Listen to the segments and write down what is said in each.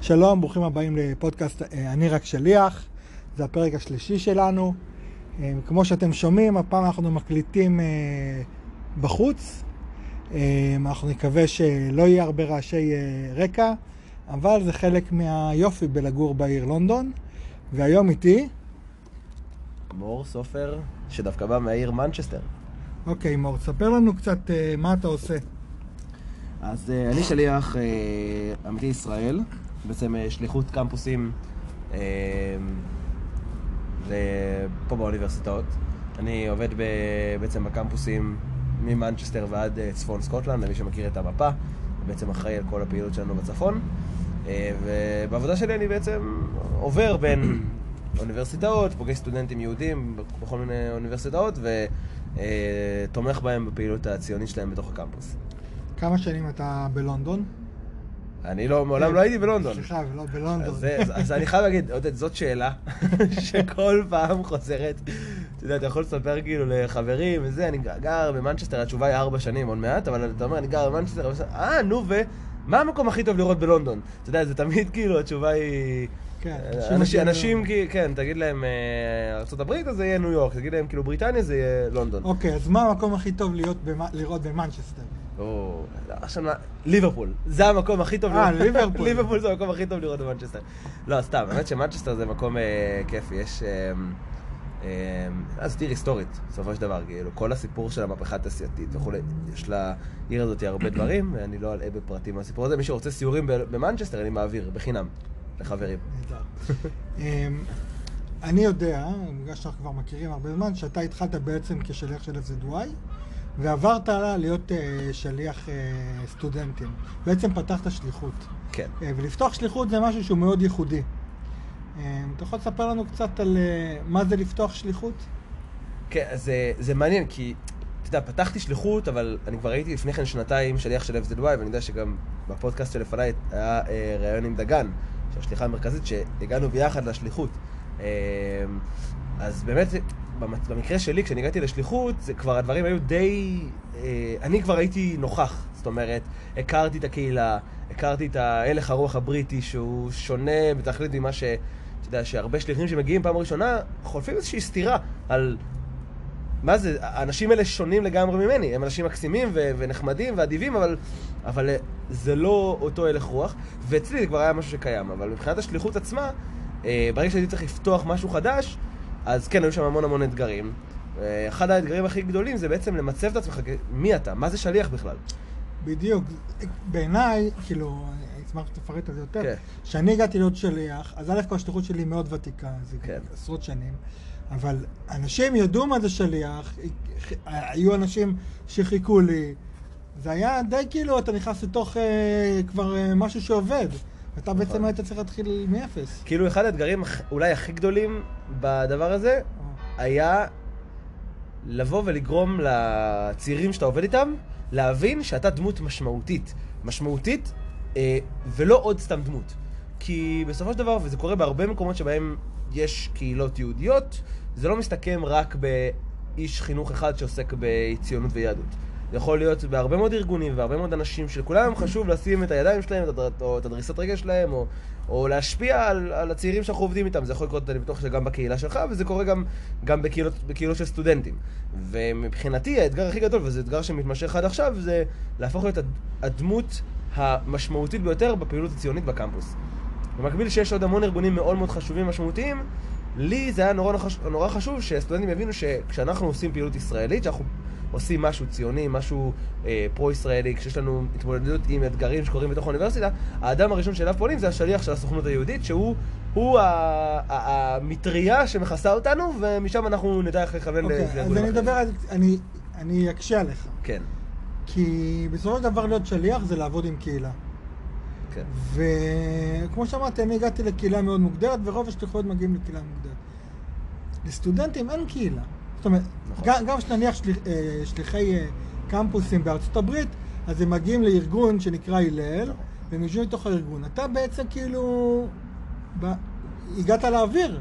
שלום, ברוכים הבאים לפודקאסט אה, אני רק שליח, זה הפרק השלישי שלנו. אה, כמו שאתם שומעים, הפעם אנחנו מקליטים אה, בחוץ. אנחנו נקווה שלא יהיה הרבה רעשי רקע, אבל זה חלק מהיופי בלגור בעיר לונדון. והיום איתי... מור סופר, שדווקא בא מהעיר מנצ'סטר. אוקיי, מור, תספר לנו קצת מה אתה עושה. אז אני שליח עמיתי ישראל. בעצם אה, שליחות קמפוסים אה, פה באוניברסיטאות. אני עובד בעצם בקמפוסים ממנצ'סטר ועד אה, צפון סקוטלנד, למי שמכיר את המפה, בעצם אחראי על כל הפעילות שלנו בצפון. ובעבודה שלי אני בעצם עובר בין אוניברסיטאות, פוגש סטודנטים יהודים בכל מיני אוניברסיטאות ותומך בהם בפעילות הציונית שלהם בתוך הקמפוס. כמה שנים אתה בלונדון? אני לא, מעולם לא הייתי בלונדון. סליחה, לא בלונדון. אז אני חייב להגיד, עודד, זאת שאלה שכל פעם חוזרת. אתה יודע, אתה יכול לספר כאילו לחברים וזה, אני גר במנצ'סטר, התשובה היא ארבע שנים עוד מעט, אבל אתה אומר, אני גר במנצ'סטר, אה, נו, ומה המקום הכי טוב לראות בלונדון? אתה יודע, זה תמיד כאילו, התשובה היא... כן, אנשים, אנשים, כן, תגיד להם אה, ארה"ב, אז זה יהיה ניו יורק, תגיד להם כאילו בריטניה, זה יהיה לונדון. אוקיי, אז מה המקום הכי טוב לראות במנצ'סטר? או, ליברפול. זה המקום הכי טוב אה, ליברפול. ליברפול זה המקום הכי טוב לראות במנצ'סטר. לא, סתם, האמת שמנצ'סטר זה מקום אה, כיפי. יש... אה, אה, זאת עיר היסטורית, בסופו של דבר, כאילו, כל הסיפור של המהפכה התעשייתית וכולי, יש לעיר הזאת הרבה דברים, ואני לא אלאה בפרטים מהסיפור הזה. מי שרוצה סיורים במנצ'סטר, אני מעביר, בחינם, לחברים. אני יודע, בגלל שאנחנו כבר מכירים הרבה זמן, שאתה התחלת בעצם כשליח של FZY, ועברת להיות uh, שליח uh, סטודנטים. בעצם פתחת שליחות. כן. Uh, ולפתוח שליחות זה משהו שהוא מאוד ייחודי. Uh, אתה יכול לספר לנו קצת על uh, מה זה לפתוח שליחות? כן, זה, זה מעניין, כי, אתה יודע, פתחתי שליחות, אבל אני כבר הייתי לפני כן שנתיים שליח של FZY, ואני יודע שגם בפודקאסט שלפניי היה uh, ראיון עם דגן, שהשליחה המרכזית, שהגענו ביחד לשליחות. אז באמת, במקרה שלי, כשאני הגעתי לשליחות, זה כבר הדברים היו די... אה, אני כבר הייתי נוכח. זאת אומרת, הכרתי את הקהילה, הכרתי את ההלך הרוח הבריטי, שהוא שונה בתכלית ממה ש... אתה יודע, שהרבה שליחים שמגיעים פעם ראשונה, חולפים איזושהי סתירה על... מה זה, האנשים האלה שונים לגמרי ממני, הם אנשים מקסימים ו- ונחמדים ואדיבים, אבל, אבל זה לא אותו הלך רוח, ואצלי זה כבר היה משהו שקיים, אבל מבחינת השליחות עצמה, אה, ברגע שהייתי צריך לפתוח משהו חדש, אז כן, היו שם המון המון אתגרים. אחד האתגרים הכי גדולים זה בעצם למצב את עצמך, מי אתה? מה זה שליח בכלל? בדיוק. בעיניי, כאילו, אני אשמח שתפרט על זה יותר. כשאני כן. הגעתי להיות שליח, אז א' כל השליחות שלי מאוד ותיקה, זה כן. עשרות שנים. אבל אנשים ידעו מה זה שליח, היו אנשים שחיכו לי. זה היה די כאילו, אתה נכנס לתוך אה, כבר אה, משהו שעובד. אתה בעצם נכון. היית צריך להתחיל מאפס. כאילו אחד האתגרים אולי הכי גדולים בדבר הזה היה לבוא ולגרום לצעירים שאתה עובד איתם להבין שאתה דמות משמעותית. משמעותית אה, ולא עוד סתם דמות. כי בסופו של דבר, וזה קורה בהרבה מקומות שבהם יש קהילות יהודיות, זה לא מסתכם רק באיש חינוך אחד שעוסק בציונות ויהדות. זה יכול להיות בהרבה מאוד ארגונים והרבה מאוד אנשים שלכולם חשוב לשים את הידיים שלהם, או את הדריסת רגל שלהם, או, או להשפיע על, על הצעירים שאנחנו עובדים איתם. זה יכול לקרות, אני בטוח שגם בקהילה שלך, וזה קורה גם, גם בקהילות, בקהילות של סטודנטים. ומבחינתי האתגר הכי גדול, וזה אתגר שמתמשך עד עכשיו, זה להפוך להיות הדמות המשמעותית ביותר בפעילות הציונית בקמפוס. במקביל שיש עוד המון ארגונים מאוד מאוד חשובים ומשמעותיים, לי זה היה נורא, נורא חשוב שהסטודנטים יבינו שכשאנחנו עושים פעילות ישראלית, שאנחנו עושים משהו ציוני, משהו אה, פרו-ישראלי, כשיש לנו התמודדות עם אתגרים שקורים בתוך האוניברסיטה, האדם הראשון שאליו פועלים זה השליח של הסוכנות היהודית, שהוא הוא המטריה שמכסה אותנו, ומשם אנחנו נדע איך לכוון okay, אוקיי, אז אני אדבר. אני, אני אקשה עליך. כן. כי בסופו של דבר להיות שליח זה לעבוד עם קהילה. כן. וכמו שאמרתי, אני הגעתי לקהילה מאוד מוגדרת, ורוב השליחויות מגיעים לקהילה מוגדרת. לסטודנטים אין קהילה. זאת אומרת, נכון. גם כשנניח שליח, אה, שליחי אה, קמפוסים בארצות הברית, אז הם מגיעים לארגון שנקרא הלל, נכון. והם יושבים לתוך הארגון. אתה בעצם כאילו... ב... הגעת לאוויר.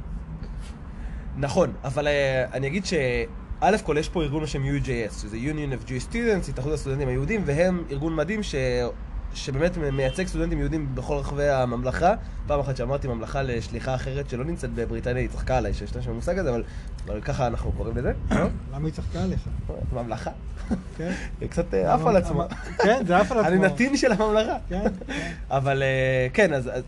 נכון, אבל uh, אני אגיד שא' כל יש פה ארגון בשם UJS, שזה Union of Jewish Students, התאחדות הסטודנטים היהודים, והם ארגון מדהים ש... שבאמת מייצג סטודנטים יהודים בכל רחבי הממלכה. פעם אחת שאמרתי ממלכה לשליחה אחרת שלא נמצאת בבריטניה, היא צחקה עליי שיש שם המושג הזה, אבל, אבל ככה אנחנו קוראים לזה. לא? למה היא צחקה עליך? ממלכה. כן. היא קצת אה, עף על עצמה. כן, זה עף על עצמה. אני נתין של הממלכה. כן, כן. אבל אה, כן, אז אה,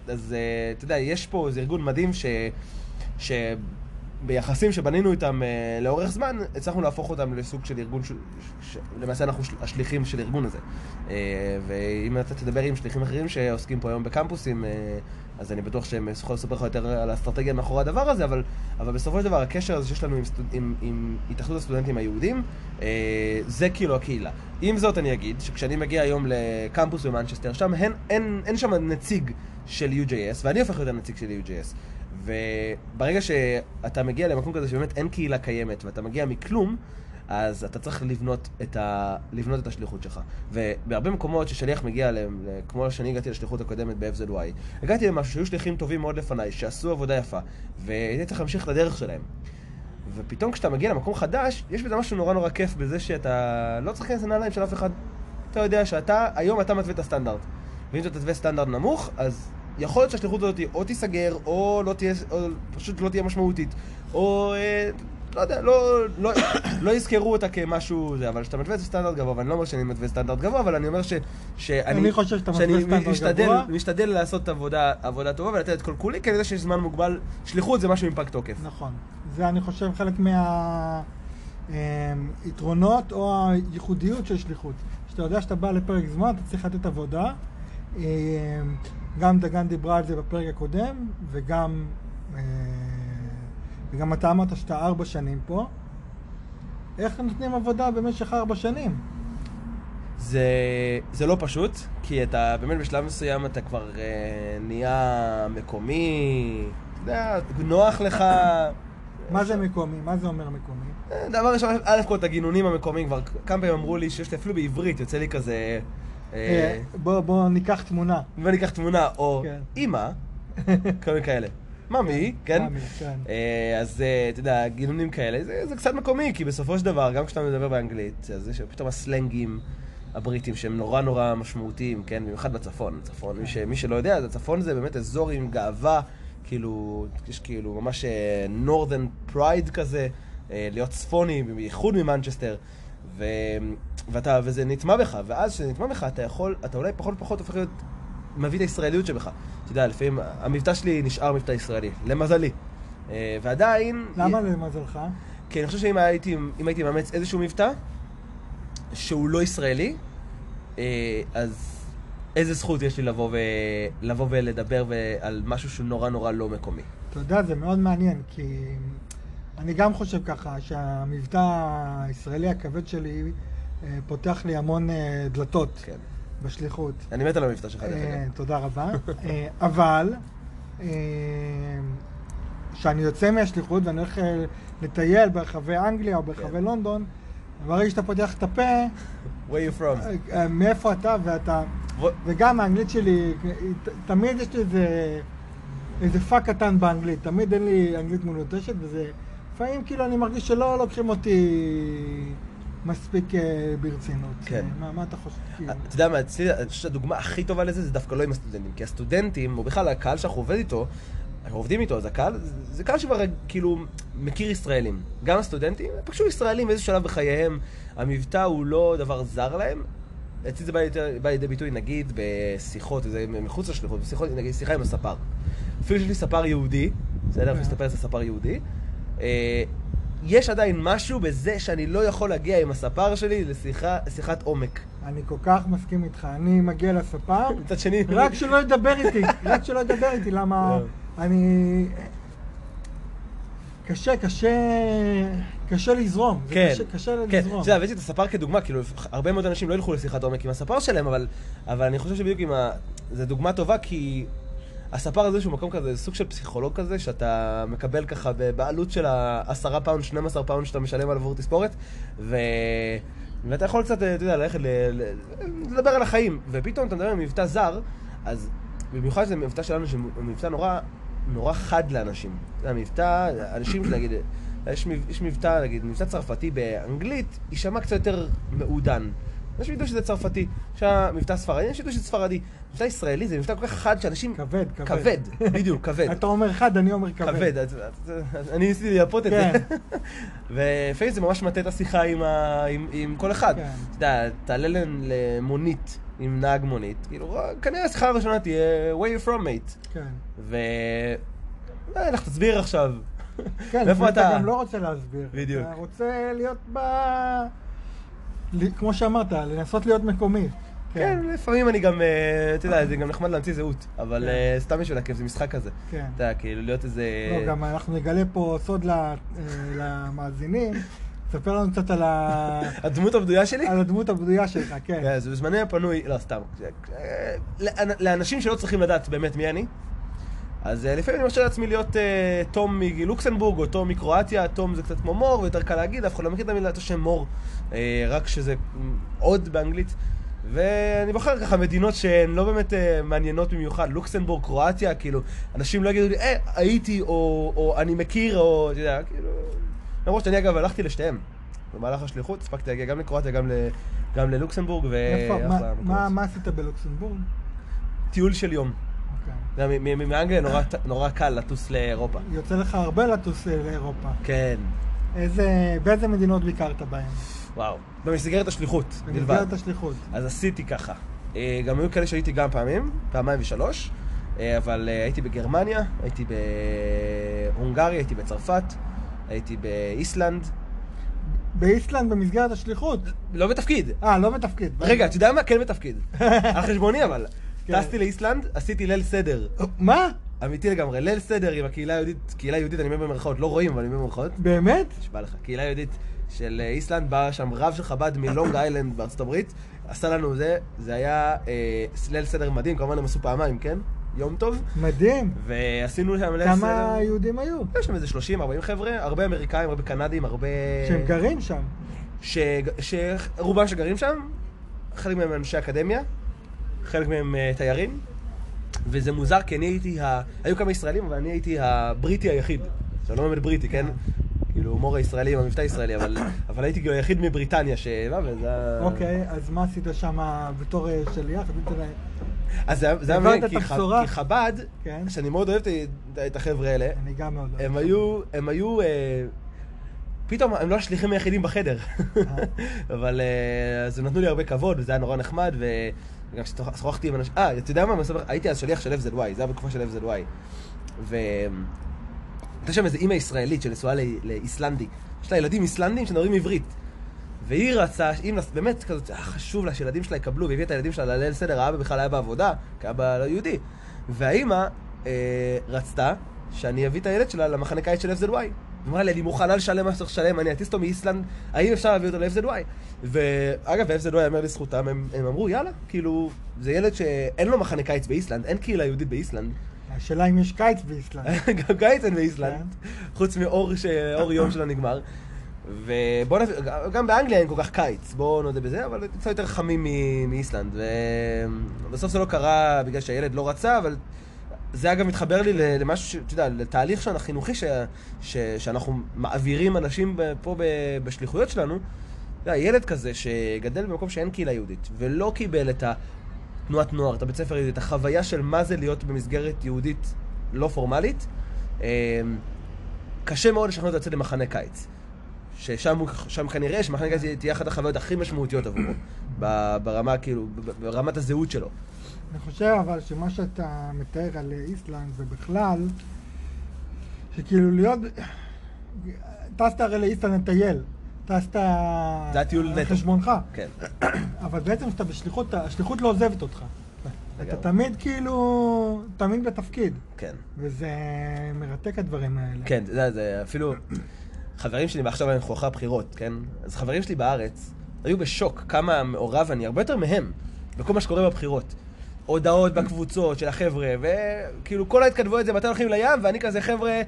אתה יודע, יש פה איזה ארגון מדהים ש... ביחסים שבנינו איתם uh, לאורך זמן, הצלחנו להפוך אותם לסוג של ארגון, ש... ש... למעשה אנחנו של... השליחים של הארגון הזה. Uh, ואם אתה תדבר עם שליחים אחרים שעוסקים פה היום בקמפוסים, uh, אז אני בטוח שהם יכולים לספר לך יותר על האסטרטגיה מאחורי הדבר הזה, אבל, אבל בסופו של דבר הקשר הזה שיש לנו עם, סטוד... עם, עם התאחדות הסטודנטים היהודים, uh, זה כאילו הקהילה. עם זאת אני אגיד, שכשאני מגיע היום לקמפוס במנצ'סטר, שם אין, אין, אין שם נציג של UJS, ואני הופך להיות הנציג של UJS. וברגע שאתה מגיע למקום כזה שבאמת אין קהילה קיימת ואתה מגיע מכלום, אז אתה צריך לבנות את, ה... לבנות את השליחות שלך. ובהרבה מקומות ששליח מגיע אליהם, כמו שאני הגעתי לשליחות הקודמת ב-FZY, הגעתי למשהו שהיו שליחים טובים מאוד לפניי, שעשו עבודה יפה, והייתי צריך להמשיך את הדרך שלהם. ופתאום כשאתה מגיע למקום חדש, יש בזה משהו נורא נורא כיף בזה שאתה לא צריך להיכנס לנעליים של אף אחד. אתה יודע שאתה, היום אתה מתווה את הסטנדרט. ואם אתה תתווה סטנדרט נמוך, אז יכול להיות שהשליחות הזאת או תיסגר, או, לא תהיה, או פשוט לא תהיה משמעותית, או אה, לא יודע, לא, לא, לא יזכרו אותה כמשהו זה, אבל כשאתה מתווה את סטנדרט גבוה, ואני לא אומר שאני מתווה סטנדרט גבוה, אבל אני אומר ש, שאני, אני חושב שאתה מתווה סטנדרט משתדל, גבוה. משתדל לעשות עבודה, עבודה טובה ולתת את כל כולי, כי אני יודע שיש זמן מוגבל, שליחות זה משהו עם פג תוקף. נכון. זה אני חושב חלק מהיתרונות או הייחודיות של שליחות. שאתה יודע שאתה בא לפרק זמן, אתה צריך לתת עבודה. גם דגן דיברה על זה בפרק הקודם, וגם, אה, וגם אתה אמרת שאתה ארבע שנים פה. איך נותנים עבודה במשך ארבע שנים? זה, זה לא פשוט, כי אתה באמת בשלב מסוים אתה כבר אה, נהיה מקומי, אתה יודע, נוח לך. מה זה מקומי? מה זה אומר מקומי? אה, דבר ראשון, א' כל את הגינונים המקומיים, כבר כמה פעמים אמרו לי שיש לי אפילו בעברית, יוצא לי כזה... אה, אה, בוא, ניקח תמונה. בוא ניקח תמונה, או כן. אימא, כל מיני כאלה. ממי, כן? ממי, כן. אה, אז אתה יודע, גינונים כאלה, זה, זה קצת מקומי, כי בסופו של דבר, גם כשאתה מדבר באנגלית, אז יש פתאום הסלנגים הבריטים שהם נורא נורא משמעותיים, כן? במיוחד בצפון. צפון, מי, ש, מי שלא יודע, אז הצפון זה באמת אזור עם גאווה, כאילו, יש כאילו ממש northern pride כזה, להיות צפוני, בייחוד ממנצ'סטר. ו... ואתה, וזה נטמע בך, ואז כשזה נטמע בך, אתה יכול, אתה אולי פחות ופחות הופך להיות, מביא את הישראליות שבך. אתה יודע, לפעמים, המבטא שלי נשאר מבטא ישראלי, למזלי. אה, ועדיין... למה למזלך? כי אני חושב שאם הייתי, הייתי מאמץ איזשהו מבטא, שהוא לא ישראלי, אה, אז איזה זכות יש לי לבוא, ו... לבוא ולדבר על משהו שהוא נורא נורא לא מקומי. אתה יודע, זה מאוד מעניין, כי אני גם חושב ככה, שהמבטא הישראלי הכבד שלי אה, פותח לי המון אה, דלתות כן. בשליחות. אני מת על המבטא שלך, דרך אה, אגב. תודה רבה. אבל, כשאני יוצא מהשליחות ואני הולך לטייל ברחבי אנגליה או ברחבי כן. לונדון, ברגע שאתה פותח את הפה, Where you from? מאיפה אתה ואתה, וגם האנגלית שלי, תמיד יש לי איזה, איזה פאק קטן באנגלית, תמיד אין לי אנגלית מלוטשת, וזה, לפעמים כאילו אני מרגיש שלא לוקחים אותי מספיק אה, ברצינות. כן. מה, מה אתה חושב? כאילו? אתה יודע מה, אצלי, אני חושב שהדוגמה הכי טובה לזה זה דווקא לא עם הסטודנטים. כי הסטודנטים, או בכלל הקהל שאנחנו עובד איתו, אנחנו עובדים איתו, אז הקהל, זה- קהל שכבר כאילו מכיר ישראלים. גם הסטודנטים, הם פגשו ישראלים באיזשהו שלב בחייהם. המבטא הוא לא דבר זר להם. אצלי זה בא, יותר, בא לידי ביטוי, נגיד, בשיחות, זה מחוץ לשליחות, בשיחות, נגיד, שיחה עם הספר. אפילו שיש לי ספר יהודי, בסדר? אני מסתפר על ספר יהודי. יש עדיין משהו בזה שאני לא יכול להגיע עם הספר שלי לשיחת עומק. אני כל כך מסכים איתך, אני מגיע לספר, מצד שני... רק שלא ידבר איתי, רק שלא ידבר איתי, למה לא. אני... קשה, קשה, קשה לזרום. זה כן, קשה, קשה כן, לזרום. אתה יודע, הבאתי את הספר כדוגמה, כאילו, הרבה מאוד אנשים לא ילכו לשיחת עומק עם הספר שלהם, אבל, אבל אני חושב שבדיוק עם ה... זו דוגמה טובה, כי הספר הזה שהוא מקום כזה, סוג של פסיכולוג כזה, שאתה מקבל ככה בעלות של ה-10 פאונד, 12 פאונד שאתה משלם עבור תספורת, ו... ואתה יכול קצת, אתה יודע, ללכת ל... לדבר על החיים, ופתאום אתה מדבר עם מבטא זר, אז במיוחד שזה מבטא שלנו, שהוא מבטא נורא, נורא חד לאנשים. זה המבטא, אנשים, נגיד, יש, יש מבטא, נגיד, מבטא צרפתי באנגלית, יישמע קצת יותר מעודן. אנשים ידעו שזה צרפתי. שהיה מבטא ספרדי, אנשים ידעו שזה ספרדי. מבטא ישראלי זה מבטא כל כך חד שאנשים... כבד, כבד. כבד, בדיוק, כבד. אתה אומר חד, אני אומר כבד. כבד, אז- אז- אז אני ניסיתי לייפות את זה. כן. ולפעמים זה ממש מטה את השיחה עם ה- עם- עם כל אחד. כן. אתה יודע, תעלה למונית עם נהג מונית, כאילו, כנראה השיחה הראשונה תהיה where you from mate. כן. ו... אה, לך תסביר עכשיו. כן, מאיפה אתה? אתה גם לא רוצה להסביר. בדיוק. אתה רוצה להיות ב... כמו שאמרת, לנסות להיות מקומי. כן, לפעמים אני גם, אה, אתה יודע, זה גם נחמד להמציא זהות, אבל כן. אה, סתם בשביל הכיף, זה משחק כזה. כן. אתה יודע, כאילו, להיות איזה... לא, גם אנחנו נגלה פה סוד אה, למאזינים. ספר לנו קצת על ה- הדמות הבדויה שלי? על הדמות הבדויה שלך, כן. כן, אז בזמני הפנוי, לא, סתם. לאנ- לאנשים שלא צריכים לדעת באמת מי אני, אז לפעמים אני מרשה לעצמי להיות תום מלוקסנבורג או תום מקרואטיה, תום זה קצת כמו מור, ויותר קל להגיד, אף אחד לא מכיר את המילה, את השם מור, רק שזה עוד באנגלית. ואני בוחר ככה מדינות שהן לא באמת אה, מעניינות במיוחד, לוקסנבורג, קרואטיה, כאילו, אנשים לא יגידו לי, אה, הייתי, או, או אני מכיר, או, אתה יודע, כאילו... למרות שאני אגב הלכתי לשתיהם. במהלך השליחות הספקתי להגיע גם לקרואטיה, גם, ל, גם ללוקסנבורג, איפה, ואחלה מה- מקומות. מה- מה עשית בלוקסמבורג? טיול של יום. אוקיי. מאנגליה נורא, נורא קל לטוס לאירופה. יוצא לך הרבה לטוס לאירופה. כן, איזה, באיזה מדינות ביקרת בהן? וואו. במסגרת השליחות בלבד. במסגרת השליחות. אז עשיתי ככה. אה, גם היו כאלה שהייתי גם פעמים, פעמיים ושלוש, אה, אבל אה, הייתי בגרמניה, הייתי בהונגריה, הייתי בצרפת, הייתי באיסלנד. באיסלנד במסגרת השליחות. לא בתפקיד. אה, לא בתפקיד. רגע, אתה יודע מה? כן בתפקיד. על חשבוני אבל. כן. טסתי לאיסלנד, עשיתי ליל סדר. מה? אמיתי לגמרי, ליל סדר עם הקהילה היהודית, קהילה יהודית, אני אומר במרכאות, לא רואים, אבל אני אומר במרכאות. באמת? נשבע לך. קהילה יהודית של אה, איסלנד, בא שם רב של חב"ד מלונג איילנד בארצות הברית, עשה לנו זה, זה היה אה, ליל סדר מדהים, כמובן הם עשו פעמיים, כן? יום טוב, מדהים. ועשינו שם ליל סדר. כמה יהודים היו? יש שם איזה 30, 40 חבר'ה, הרבה אמריקאים, הרבה קנדים, הרבה... שהם גרים שם. ש... שרובם שגרים שם, חלק מהם אנשי אקדמיה, חלק מהם uh, תיירים, וזה מוזר כי אני הייתי, ה... היו כמה ישראלים, אבל אני הייתי הבריטי היחיד. עכשיו לא באמת בריטי, כן? כאילו הומור הישראלי עם המבטא הישראלי, אבל, אבל הייתי כאילו היחיד מבריטניה ש... וזה... אוקיי, אז מה עשית שם בתור אה, שליח? אז זה היה- מעניין, את כי, חב"ד, כן. שאני מאוד אוהב את- החבר'ה האלה, אני גם מאוד אוהב. הם היו, אה, פתאום הם לא השליחים היחידים בחדר, אבל אה, אז הם נתנו לי הרבה כבוד, וזה היה נורא נחמד, וגם כששוחחתי עם אנשים, אה, אתה יודע מה, הייתי אז שליח של FZY, זה היה בתקופה של FZY, והייתה שם איזו אימא ישראלית שנשואה לאיסלנדי, יש לה ילדים איסלנדים שמדברים עברית. והיא רצה, אם באמת כזאת, היה חשוב לה שילדים שלה יקבלו, והביאה את הילדים שלה לליל סדר, האבא בכלל היה בעבודה, כאבא לא יהודי. והאימא אה, רצתה שאני אביא את הילד שלה למחנה קיץ של FZY. היא אמרה לי, אני מוכנה לשלם מה שצריך לשלם, אני אטיס אותו מאיסלנד, האם אפשר להביא אותו ל-FZY? ואגב, ה-FZY יאמר לזכותם, הם, הם אמרו, יאללה, כאילו, זה ילד שאין לו מחנה קיץ באיסלנד, אין קהילה יהודית באיסלנד. השאלה אם יש קיץ באיסלנד. גם קיץ אין באיסלנד, חוץ מאור יום שלו נגמר. ובוא נביא, גם באנגליה אין כל כך קיץ, בואו נודה בזה, אבל קצת יותר חמים מאיסלנד. ובסוף זה לא קרה בגלל שהילד לא רצה, אבל זה אגב מתחבר לי למשהו, אתה יודע, לתהליך שלנו, החינוכי ש... ש... שאנחנו מעבירים אנשים פה ב... בשליחויות שלנו. אתה יודע, ילד כזה שגדל במקום שאין קהילה יהודית, ולא קיבל את התנועת נוער, את הבית ספר יהודי, את החוויה של מה זה להיות במסגרת יהודית לא פורמלית, אמ, קשה מאוד לשכנע אותו לצאת למחנה קיץ. ששם כנראה שמחנה קיץ תהיה אחת החוויות הכי משמעותיות עבורו, ברמה, כאילו, ברמת הזהות שלו. אני חושב אבל שמה שאתה מתאר על איסלנד ובכלל, שכאילו להיות... טסת הרי לאיסלנד לטייל. טסת... על. חשבונך. כן. אבל בעצם כשאתה בשליחות, השליחות לא עוזבת אותך. אתה. תמיד כאילו... תמיד בתפקיד. כן. וזה מרתק הדברים האלה. כן, אתה יודע, זה אפילו... חברים שלי, ועכשיו אנחנו אחרי הבחירות, כן? אז חברים שלי בארץ היו בשוק כמה מעורב אני, הרבה יותר מהם, בכל מה שקורה בבחירות. הודעות בקבוצות של החבר'ה, וכאילו כל ההתכתבויות זה מתי הולכים לים, ואני כזה, חבר'ה,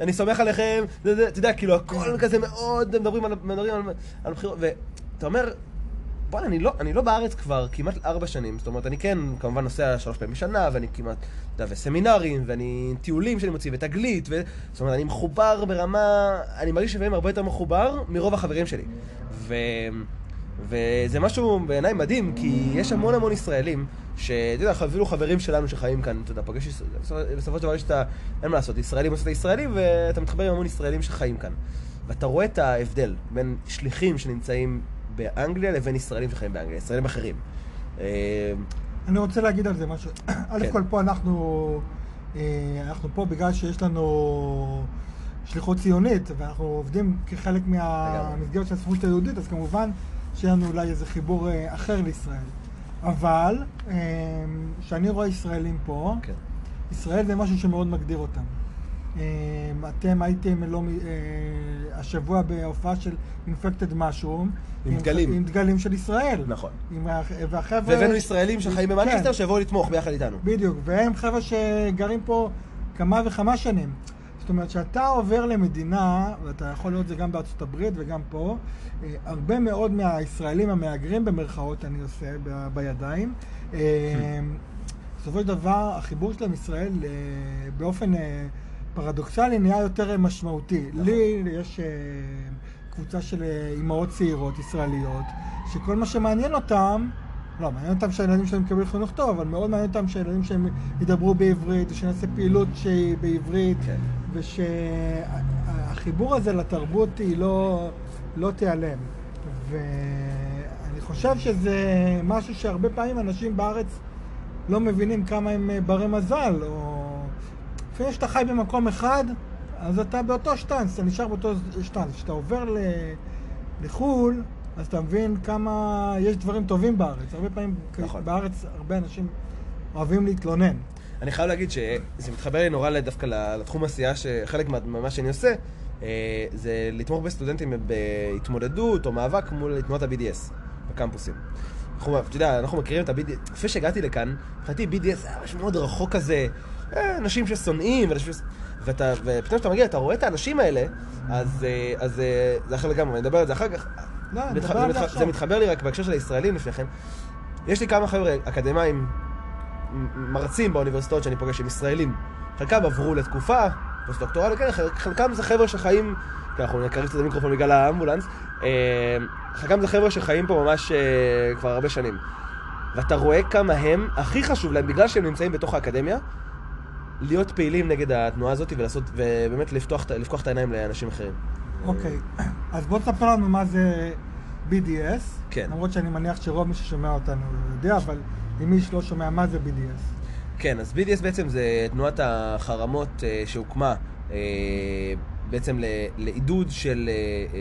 אני סומך עליכם, אתה יודע, כאילו הכל כזה מאוד, מדברים על, מדברים על, על בחירות, ואתה אומר, בוא'נה, אני לא, אני לא בארץ כבר כמעט ארבע שנים, זאת אומרת, אני כן כמובן נוסע שלוש פעמים בשנה, ואני כמעט, אתה יודע, וסמינרים, ואני טיולים שאני מוציא, ותגלית, ו... זאת אומרת, אני מחובר ברמה, אני מרגיש שבהם הרבה יותר מחובר מרוב החברים שלי. ו... וזה משהו בעיניי מדהים, כי יש המון המון ישראלים, שאתה יודע, אפילו חברים שלנו שחיים כאן, אתה יודע, פוגש, בסופו של דבר יש את ה... אין מה לעשות, ישראלים עושים את הישראלים, ואתה מתחבר עם המון ישראלים שחיים כאן. ואתה רואה את ההבדל בין שליחים שנמצאים באנגליה לבין ישראלים שחיים באנגליה, ישראלים אחרים. אה, אני רוצה להגיד על זה משהו. א' כן. כל פה אנחנו, אה, אנחנו פה בגלל שיש לנו שליחות ציונית, ואנחנו עובדים כחלק מהמסגרת של הספרות היהודית, אז כמובן שיהיה לנו אולי איזה חיבור אה, אחר לישראל. אבל כשאני רואה ישראלים פה, כן. ישראל זה משהו שמאוד מגדיר אותם. אתם הייתם לא, השבוע בהופעה של אינפקטד משום. עם דגלים. עם דגלים של ישראל. נכון. עם, והחבר'ה... והבאנו ישראלים שחיים במנצ'סטר כן. שיבואו לתמוך ביחד איתנו. בדיוק, והם חבר'ה שגרים פה כמה וכמה שנים. זאת אומרת, כשאתה עובר למדינה, ואתה יכול לראות את זה גם בארצות הברית וגם פה, אה, הרבה מאוד מהישראלים המהגרים במרכאות אני עושה ב- בידיים. אה, בסופו של דבר, החיבור שלהם ישראל אה, באופן פרדוקסלי נהיה יותר משמעותי. נכון. לי יש קבוצה של אימהות צעירות ישראליות, שכל מה שמעניין אותם, לא, מעניין אותם שהילדים שלהם יקבלו חינוך טוב, אבל מאוד מעניין אותם שהילדים שלהם ידברו בעברית, ושנעשה פעילות שהיא בעברית, כן. ושהחיבור הזה לתרבות היא לא, לא תיעלם. ואני חושב שזה משהו שהרבה פעמים אנשים בארץ לא מבינים כמה הם ברי מזל, או לפעמים שאתה חי במקום אחד, אז אתה באותו שטאנץ, אתה נשאר באותו שטאנץ. כשאתה עובר ל... לחו"ל, אז אתה מבין כמה יש דברים טובים בארץ. הרבה פעמים נכון. בארץ הרבה אנשים אוהבים להתלונן. אני חייב להגיד שזה מתחבר לי נורא דווקא לתחום עשייה, שחלק ממה שאני עושה, אה, זה לתמוך בסטודנטים בהתמודדות או מאבק מול תנועת ה-BDS בקמפוסים. אנחנו, אתה יודע, אנחנו מכירים את ה-BDS, לפני שהגעתי לכאן, מבחינתי BDS היה משהו מאוד רחוק כזה, אה, אנשים ששונאים, ש... ואתה, ופתאום כשאתה מגיע, אתה רואה את האנשים האלה, אז, אה, אז זה אחר לגמרי, אני אדבר על זה אחר כך. לא, מתח... זה, מתח... זה מתחבר לי רק בהקשר של הישראלים לפני כן. יש לי כמה חבר'ה אקדמאים, מרצים באוניברסיטאות שאני פוגש עם ישראלים. חלקם עברו לתקופה, post-doctoral, כן, חלקם זה חבר'ה שחיים, כי אנחנו נקרב קצת המיקרופון בגלל האמבולנס, חלקם זה חבר'ה שחיים פה ממש כבר הרבה שנים. ואתה רואה כמה הם, הכי חשוב להם, בגלל שהם נמצאים בתוך האקדמיה, להיות פעילים נגד התנועה הזאת ולעשות, ובאמת לפתוח, לפקוח את העיניים לאנשים אחרים. אוקיי, אז בוא תספר לנו מה זה BDS. כן. למרות שאני מניח שרוב מי ששומע אותנו יודע, אבל אם מי שלא שומע מה זה BDS. כן, אז BDS בעצם זה תנועת החרמות אה, שהוקמה אה, בעצם לעידוד של... אה,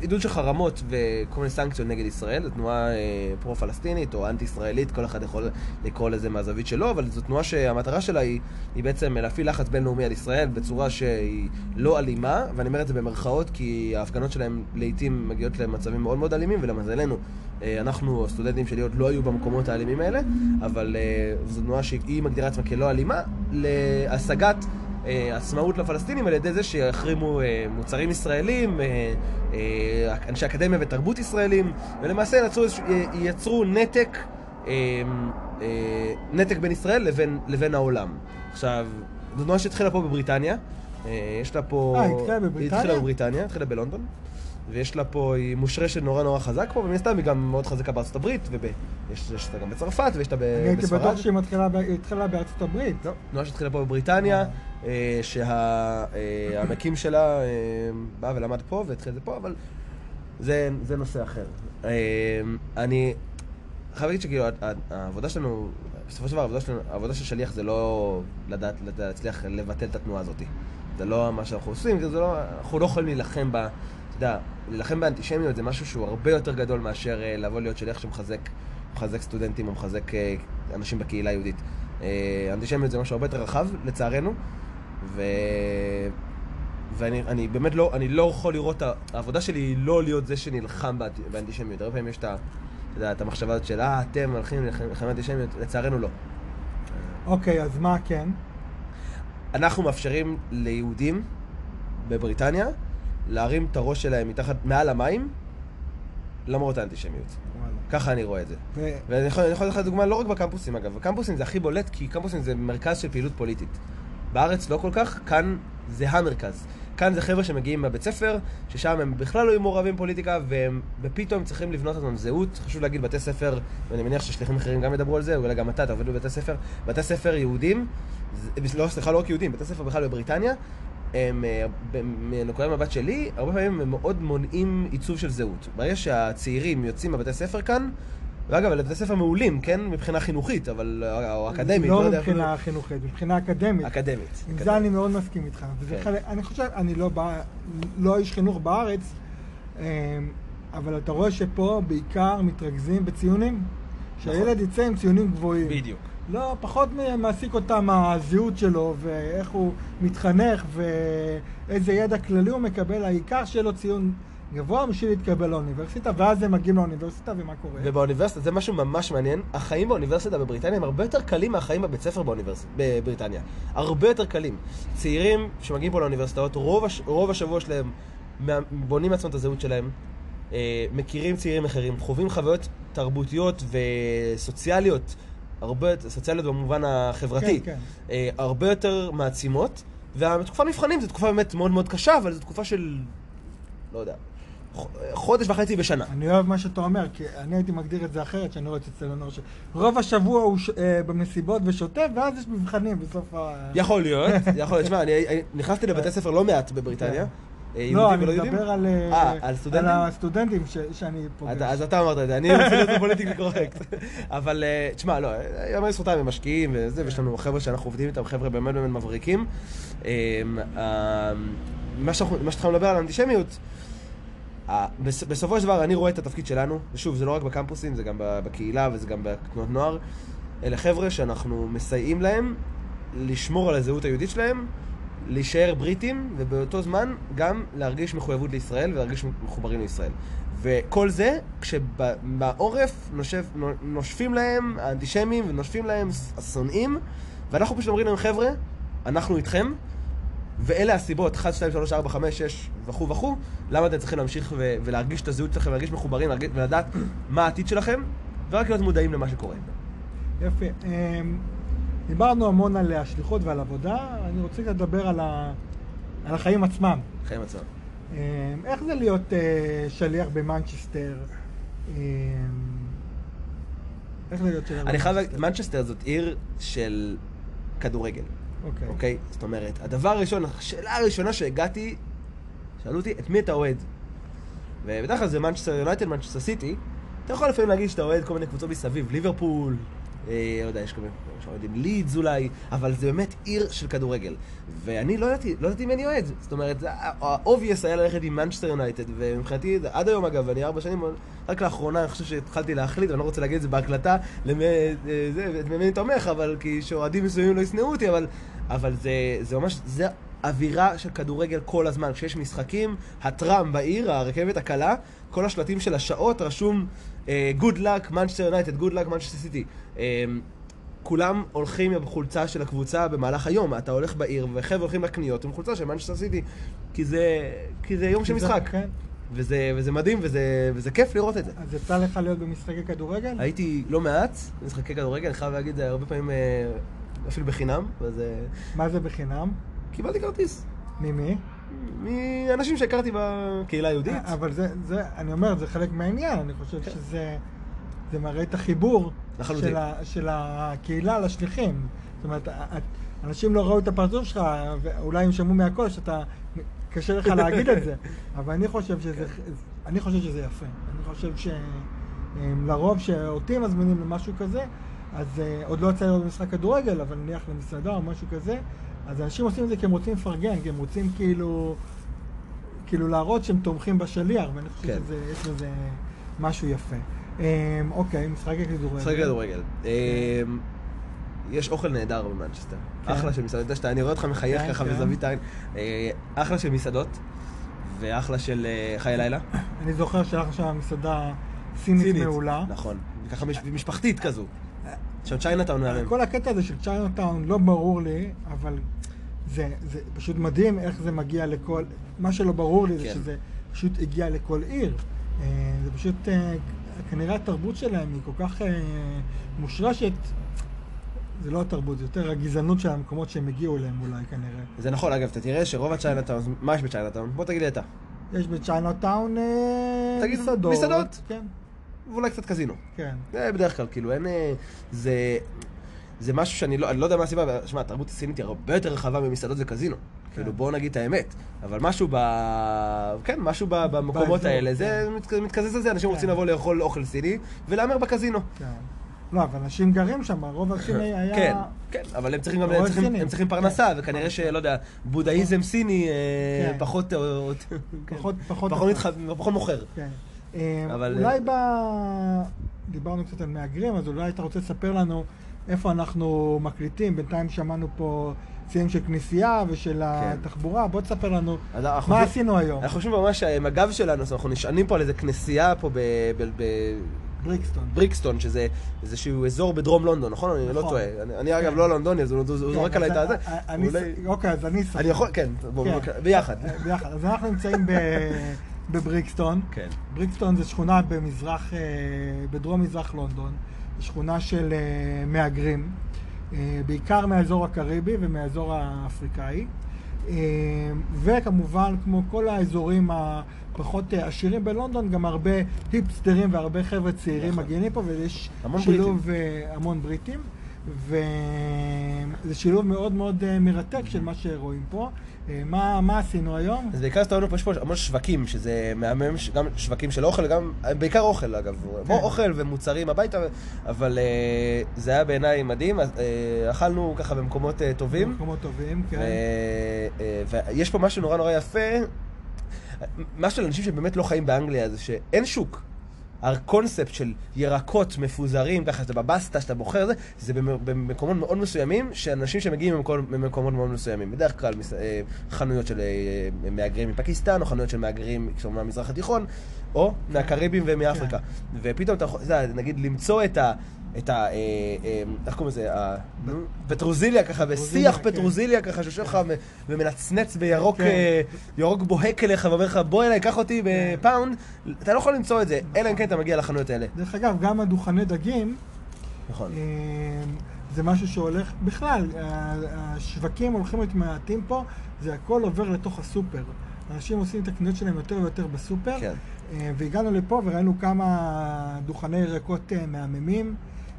עידוד של חרמות וכל מיני סנקציות נגד ישראל, זו תנועה אה, פרו-פלסטינית או אנטי-ישראלית, כל אחד יכול לקרוא לזה מהזווית שלו, אבל זו תנועה שהמטרה שלה היא, היא בעצם להפעיל לחץ בינלאומי על ישראל בצורה שהיא לא אלימה, ואני אומר את זה במרכאות כי ההפגנות שלהם לעיתים מגיעות למצבים מאוד מאוד אלימים, ולמזלנו, אה, אנחנו, הסטודנטים שלי עוד לא היו במקומות האלימים האלה, אבל אה, זו תנועה שהיא מגדירה עצמה כלא אלימה, להשגת אה, עצמאות לפלסטינים על ידי זה שיחרימו אה, מוצרים ישראלים, אה, אנשי אקדמיה ותרבות ישראלים, ולמעשה יצרו, יצרו נתק, נתק בין ישראל לבין, לבין העולם. עכשיו, זו תנועה שהתחילה פה בבריטניה. יש לה פה... אה, התחילה בבריטניה? התחילה בבריטניה, התחילה בלונדון. ויש לה פה, היא מושרשת נורא נורא חזק פה, ומן הסתם היא גם מאוד חזקה בארצות הברית, ויש אותה גם בצרפת, ויש אותה בספרד. אני הייתי בטוח שהיא התחילה בארצות הברית. לא, תנועה שהתחילה פה בבריטניה, אה, שהמקים שלה אה, בא ולמד פה והתחיל את זה פה, אבל זה נושא אחר. אה, אני חייב להגיד שכאילו, העבודה שלנו, בסופו של דבר העבודה של שליח זה לא לדעת להצליח לבטל את התנועה הזאת. זה לא מה שאנחנו עושים, לא, אנחנו לא יכולים להילחם ב... אתה יודע, להילחם באנטישמיות זה משהו שהוא הרבה יותר גדול מאשר uh, לבוא להיות שליח שמחזק מחזק סטודנטים או מחזק uh, אנשים בקהילה היהודית. Uh, אנטישמיות זה משהו הרבה יותר רחב, לצערנו, ו... ואני באמת לא, אני לא יכול לראות, העבודה שלי היא לא להיות זה שנלחם באנטישמיות. הרבה פעמים יש את, יודע, את המחשבה הזאת של, אה, אתם הולכים ללחם באנטישמיות, לצערנו לא. אוקיי, okay, אז מה כן? אנחנו מאפשרים ליהודים בבריטניה להרים את הראש שלהם מתחת, מעל המים, למרות האנטישמיות. ככה אני רואה את זה. ו... ואני יכול, לתת לך דוגמה לא רק בקמפוסים אגב, בקמפוסים זה הכי בולט כי קמפוסים זה מרכז של פעילות פוליטית. בארץ לא כל כך, כאן זה המרכז. כאן זה חבר'ה שמגיעים מהבית ספר, ששם הם בכלל לא היו מעורבים פוליטיקה, והם ופתאום צריכים לבנות לעצמם זהות. חשוב להגיד, בתי ספר, ואני מניח ששליחים אחרים גם ידברו על זה, אולי גם אתה, אתה עובד בבתי ספר, בתי ספר יהודים, לא, סליחה, לא רק יהודים, בתי ספר בכלל בבריטניה, הם, אה, מנקודת מבט שלי, הרבה פעמים הם מאוד מונעים עיצוב של זהות. ברגע שהצעירים יוצאים מהבתי ספר כאן, ואגב, אלה בתי ספר מעולים, כן? מבחינה חינוכית, אבל... או אקדמית, לא, לא יודע. מבחינה חינוכית, מבחינה אקדמית. אקדמית. עם זה אני מאוד מסכים איתך. וזה כן. חלק, אני חושב, אני לא, בא, לא איש חינוך בארץ, אמ, אבל אתה רואה שפה בעיקר מתרכזים בציונים. שהילד נכון. יצא עם ציונים גבוהים. בדיוק. לא, פחות מעסיק אותם הזהות שלו, ואיך הוא מתחנך, ואיזה ידע כללי הוא מקבל, העיקר שיהיה לו ציון גבוה בשביל להתקבל לאוניברסיטה, ואז הם מגיעים לאוניברסיטה, ומה קורה? ובאוניברסיטה, זה משהו ממש מעניין, החיים באוניברסיטה בבריטניה הם הרבה יותר קלים מהחיים בבית ספר באוניברסיטה, בבריטניה. הרבה יותר קלים. צעירים שמגיעים פה לאוניברסיטאות, רוב, הש... רוב השבוע שלהם בונים לעצמם את הזהות שלהם, אה, מכירים צעירים אחרים, חווים חוויות תרבותיות וסוציאליות, הרבה, סוציאליות במובן החברתי, כן, כן. אה, הרבה יותר מעצימות, והתקופה מבחנים זו תקופה באמת מאוד מאוד קשה, אבל זו תקופה של, לא יודע, חודש וחצי בשנה. אני אוהב מה שאתה אומר, כי אני הייתי מגדיר את זה אחרת, שאני רואה אצל הנוער שרוב השבוע הוא ש... אה, במסיבות ושוטף, ואז יש מבחנים בסוף ה... יכול להיות, יכול להיות. שמע, אני נכנסתי לבתי ספר לא מעט בבריטניה. אה, לא, אני מדבר על, אה, אה, על, סטודנטים? על הסטודנטים ש, שאני פוגש. אתה, אז אתה אמרת את זה, אני רוצה להיות פוליטיקלי קורקט. אבל תשמע, לא, יאמר לזכותם הם משקיעים וזה, ויש לנו חבר'ה שאנחנו עובדים איתם, חבר'ה באמת באמת מבריקים. מה שאתה מדבר על אנטישמיות, בסופו של דבר אני רואה את התפקיד שלנו, ושוב, זה לא רק בקמפוסים, זה גם בקהילה וזה גם בתנועות נוער. אלה חבר'ה שאנחנו מסייעים להם לשמור על הזהות היהודית שלהם, להישאר בריטים, ובאותו זמן גם להרגיש מחויבות לישראל ולהרגיש מחוברים לישראל. וכל זה כשבעורף נושף, נושפים להם האנטישמים ונושפים להם השונאים, ואנחנו פשוט אומרים להם, חבר'ה, אנחנו איתכם, ואלה הסיבות, 1, 2, 3, 4, 5, 6 וכו' וכו', למה אתם צריכים להמשיך ו- ולהרגיש את הזהות שלכם, להרגיש מחוברים להרגיש, ולדעת מה העתיד שלכם, ורק להיות מודעים למה שקורה. יפה. דיברנו המון על השליחות ועל עבודה, אני רוצה לדבר על, ה... על החיים עצמם. החיים עצמם. אמ, איך זה להיות אה, שליח במנצ'סטר? אמ, איך זה להיות שליח במנצ'סטר? אני חייב להגיד, מנצ'סטר זאת עיר של כדורגל. אוקיי. אוקיי? זאת אומרת, הדבר הראשון, השאלה הראשונה שהגעתי, שאלו אותי, את מי אתה אוהד? ובדרך כלל זה מנצ'סטר יונייטד, מנצ'סטר סיטי. אתה יכול לפעמים להגיד שאתה אוהד כל מיני קבוצות מסביב, ליברפול, אה, לא יודע, יש כל מיני, שאוהדים לידס אולי, אבל זה באמת עיר של כדורגל. ואני לא ידעתי, לא ידעתי מי אני אוהד. זאת אומרת, ה obvious היה ללכת עם מנצ'סטר יונייטד, ומבחינתי, עד היום אגב, אני ארבע שנים, רק לאחרונה אני חושב שהתחלתי להחליט, ואני לא רוצה להגיד את זה בהקלטה, למי אה, אני תומך, אבל כי שאוהדים מסוימים לא ישנאו אותי, אבל, אבל זה, זה ממש, זה אווירה של כדורגל כל הזמן. כשיש משחקים, ה tram בעיר, הרכבת הקלה, כל השלטים של השעות רשום Good luck, Manchester United, Good luck, Manchester City. Uh, כולם הולכים עם חולצה של הקבוצה במהלך היום. אתה הולך בעיר, וחבר'ה הולכים לקניות עם חולצה של מנצ'סטר סיטי, כי זה, כי זה יום של משחק. כן. וזה, וזה מדהים, וזה, וזה כיף לראות את זה. אז יצא לך להיות במשחקי כדורגל? הייתי לא מעט במשחקי כדורגל, אני חייב להגיד, הרבה פעמים אה, אפילו בחינם. וזה... מה זה בחינם? קיבלתי כרטיס. ממי? מאנשים שהכרתי בקהילה היהודית. אה, אבל זה, זה, אני אומר, זה חלק מהעניין, אני חושב כן. שזה זה מראה את החיבור של, ה, של הקהילה לשליחים. זאת אומרת, אנשים לא ראו את הפרצוף שלך, ואולי הם שמעו מהכל, שאתה, קשה לך להגיד את זה, אבל אני חושב שזה, כן. אני חושב שזה יפה. אני חושב שלרוב שאותי מזמינים למשהו כזה, אז uh, עוד לא יצא לי במשחק כדורגל, אבל נניח למסעדה או משהו כזה, אז אנשים עושים את זה כי הם רוצים לפרגן, כי הם רוצים כאילו, כאילו להראות שהם תומכים בשליח, ואני חושב כן. שיש לזה משהו יפה. אמ, אוקיי, משחקי כדורגל. משחקי כדורגל. אמ, יש אוכל נהדר במנצ'סטר. כן. אחלה של מסעדות. אני רואה אותך מחייך כן, ככה כן. בזווית העין. אה, אחלה של מסעדות, ואחלה של אה, חיי לילה. אני זוכר שהלכנו שם מסעדה סינית מעולה. נכון. וככה משפחתית כזו. שם צ'יינאטאון מהמם. כל הקטע הזה של צ'יינאטאון לא ברור לי, אבל זה, זה פשוט מדהים איך זה מגיע לכל... מה שלא ברור לי כן. זה שזה פשוט הגיע לכל עיר. אה, זה פשוט, כנראה התרבות שלהם היא כל כך מושרשת זה לא התרבות, זה יותר הגזענות של המקומות שהם הגיעו אליהם אולי כנראה. זה נכון, אגב, אתה תראה שרוב הצ'יינאטאון, מה יש בצ'יינאטאון? בוא תגיד לי אתה. יש בצ'יינאטאון אה, מסעדות. מסעדות? כן, ואולי קצת קזינו. כן. זה בדרך כלל, כאילו, אין... אה, זה... זה משהו שאני לא, אני לא יודע מה הסיבה, אבל שמע, התרבות הסינית היא הרבה יותר רחבה ממסעדות וקזינו. כאילו, בואו נגיד את האמת. אבל משהו ב... כן, משהו ב... במקומות באזור, האלה, כן. זה מת- מתקזז על זה, אנשים כן. רוצים לבוא לאכול אוכל סיני ולהמר בקזינו. כן. לא, אבל אנשים גרים שם, רוב הסיני היה... כן, כן, אבל הם צריכים גם, הם צריכים. הם צריכים פרנסה, כן. וכנראה שלא יודע, בודהיזם סיני אה, כן. פחות, אה, פחות, פחות... פחות פחות מוכר. כן. אה, אבל- אולי ב... דיברנו קצת על מהגרים, אז אולי אתה רוצה לספר לנו איפה אנחנו מקליטים. בינתיים שמענו פה ציונים של כנסייה ושל התחבורה. בוא תספר לנו מה חושבים- עשינו היום. אנחנו חושבים ממש עם הגב שלנו, אנחנו נשענים פה על איזה כנסייה פה ב- ב- בריקסטון. בבריקסטון, שזה איזשהו אזור בדרום לונדון, נכון? אני לא נכון. טועה. אני- אני אגב כן. לא לונדוני, אז הוא הוא כן, זורק עליי את הזה. אוקיי, אז אני אספר. אני יכול, כן, בוא, כן. ביחד. ביחד. אז אנחנו נמצאים ב- בבריקסטון. כן. בריקסטון זה שכונה במזרח, אה, בדרום מזרח לונדון, שכונה של אה, מהגרים, אה, בעיקר מהאזור הקריבי ומהאזור האפריקאי. אה, וכמובן, כמו כל האזורים הפחות אה, עשירים בלונדון, גם הרבה היפסטרים והרבה חבר'ה צעירים נכון. מגיעים לפה, ויש המון שילוב, אה, המון בריטים. וזה שילוב מאוד מאוד אה, מרתק של מה שרואים פה. אה, מה, מה עשינו היום? אז בעיקר הסתובבנו פה, יש פה המון שווקים, שזה מהמם, גם שווקים של אוכל, גם, בעיקר אוכל אגב, כן. אוכל ומוצרים הביתה, אבל אה, זה היה בעיניי מדהים, אז, אה, אכלנו ככה במקומות אה, טובים, מקומות טובים, כן. ו- ויש פה משהו נורא נורא יפה, משהו לאנשים שבאמת לא חיים באנגליה, זה שאין שוק. הקונספט של ירקות מפוזרים, ככה שאתה בבסטה, שאתה בוחר זה, זה במ- במקומות מאוד מסוימים, שאנשים שמגיעים ממקומות, מאוד מסוימים. בדרך כלל אה, חנויות של אה, מהגרים מפקיסטן, או חנויות של מהגרים מהמזרח התיכון, או מהקריבים ומאפריקה. ופתאום אתה יכול, נגיד, למצוא את ה... את ה... אה, אה, איך קוראים לזה? פטרוזיליה ככה, בשיח כן. פטרוזיליה ככה, שיושב לך ומנצנץ בירוק כן. אה, ירוק בוהק אליך ואומר לך, בוא אליי, קח אותי. בפאונד, אתה לא יכול למצוא את זה, אלא אם כן אתה מגיע לחנויות האלה. דרך אגב, גם הדוכני דגים, נכון. זה משהו שהולך, בכלל, השווקים הולכים ומעטים פה, זה הכל עובר לתוך הסופר. אנשים עושים את הקניות שלהם יותר ויותר בסופר, כן. והגענו לפה וראינו כמה דוכני ירקות מהממים,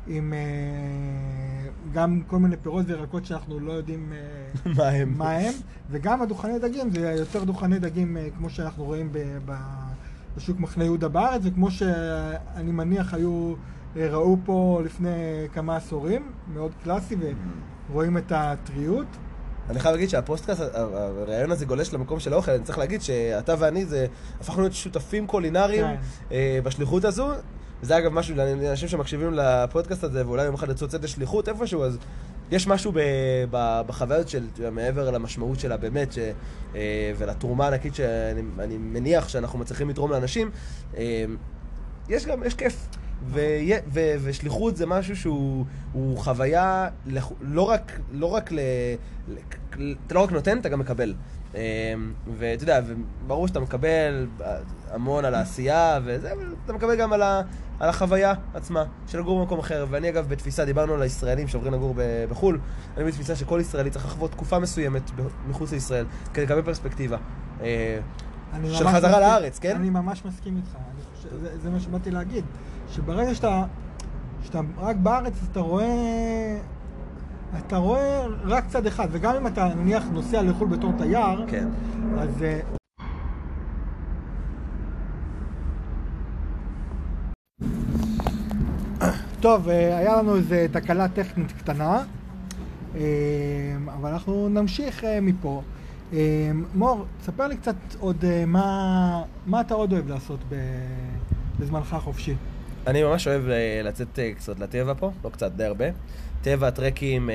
עם אה, גם כל מיני פירות וירקות שאנחנו לא יודעים אה, מה הם? מה הם, וגם הדוכני דגים, זה יותר דוכני דגים אה, כמו שאנחנו רואים בשוק מחנה יהודה בארץ, וכמו שאני מניח היו, ראו פה לפני כמה עשורים, מאוד קלאסי, ורואים את הטריות. אני חייב להגיד שהפודקאסט, הרעיון הזה גולש למקום של האוכל, אני צריך להגיד שאתה ואני זה, הפכנו להיות שותפים קולינריים כן. בשליחות הזו. וזה אגב משהו לאנשים שמקשיבים לפודקאסט הזה, ואולי יום אחד ירצו לצאת לשליחות איפשהו, אז יש משהו ב, ב, בחוויות של, מעבר למשמעות שלה באמת, ש, אה, ולתרומה הענקית שאני אני מניח שאנחנו מצליחים לתרום לאנשים, אה, יש גם, יש כיף. ו, ו, ושליחות זה משהו שהוא הוא חוויה לכ- לא רק, לא רק ל... ל- אתה לא רק נותן, אתה גם מקבל. אה, ואתה יודע, ברור שאתה מקבל המון על העשייה וזה, אתה מקבל גם על, ה, על החוויה עצמה של לגור במקום אחר. ואני אגב בתפיסה, דיברנו על הישראלים שעוברים לגור ב- בחו"ל, אני בתפיסה שכל ישראלי צריך לחוות תקופה מסוימת מחוץ לישראל, כדי לקבל פרספקטיבה. אה, של חזרה מסכים- לארץ, כן? אני ממש מסכים איתך, חושב, זה, זה מה שבאתי להגיד, שברגע שאתה, שאתה רק בארץ, אז אתה רואה, אתה רואה רק צד אחד, וגם אם אתה נניח נוסע לחו"ל בתור תייר, כן. אז... טוב, אה, היה לנו איזו תקלה טכנית קטנה, אה, אבל אנחנו נמשיך אה, מפה. מור, תספר לי קצת עוד מה, מה אתה עוד אוהב לעשות בזמנך החופשי. אני ממש אוהב לצאת קצת לטבע פה, לא קצת, די הרבה. טבע, טרקים,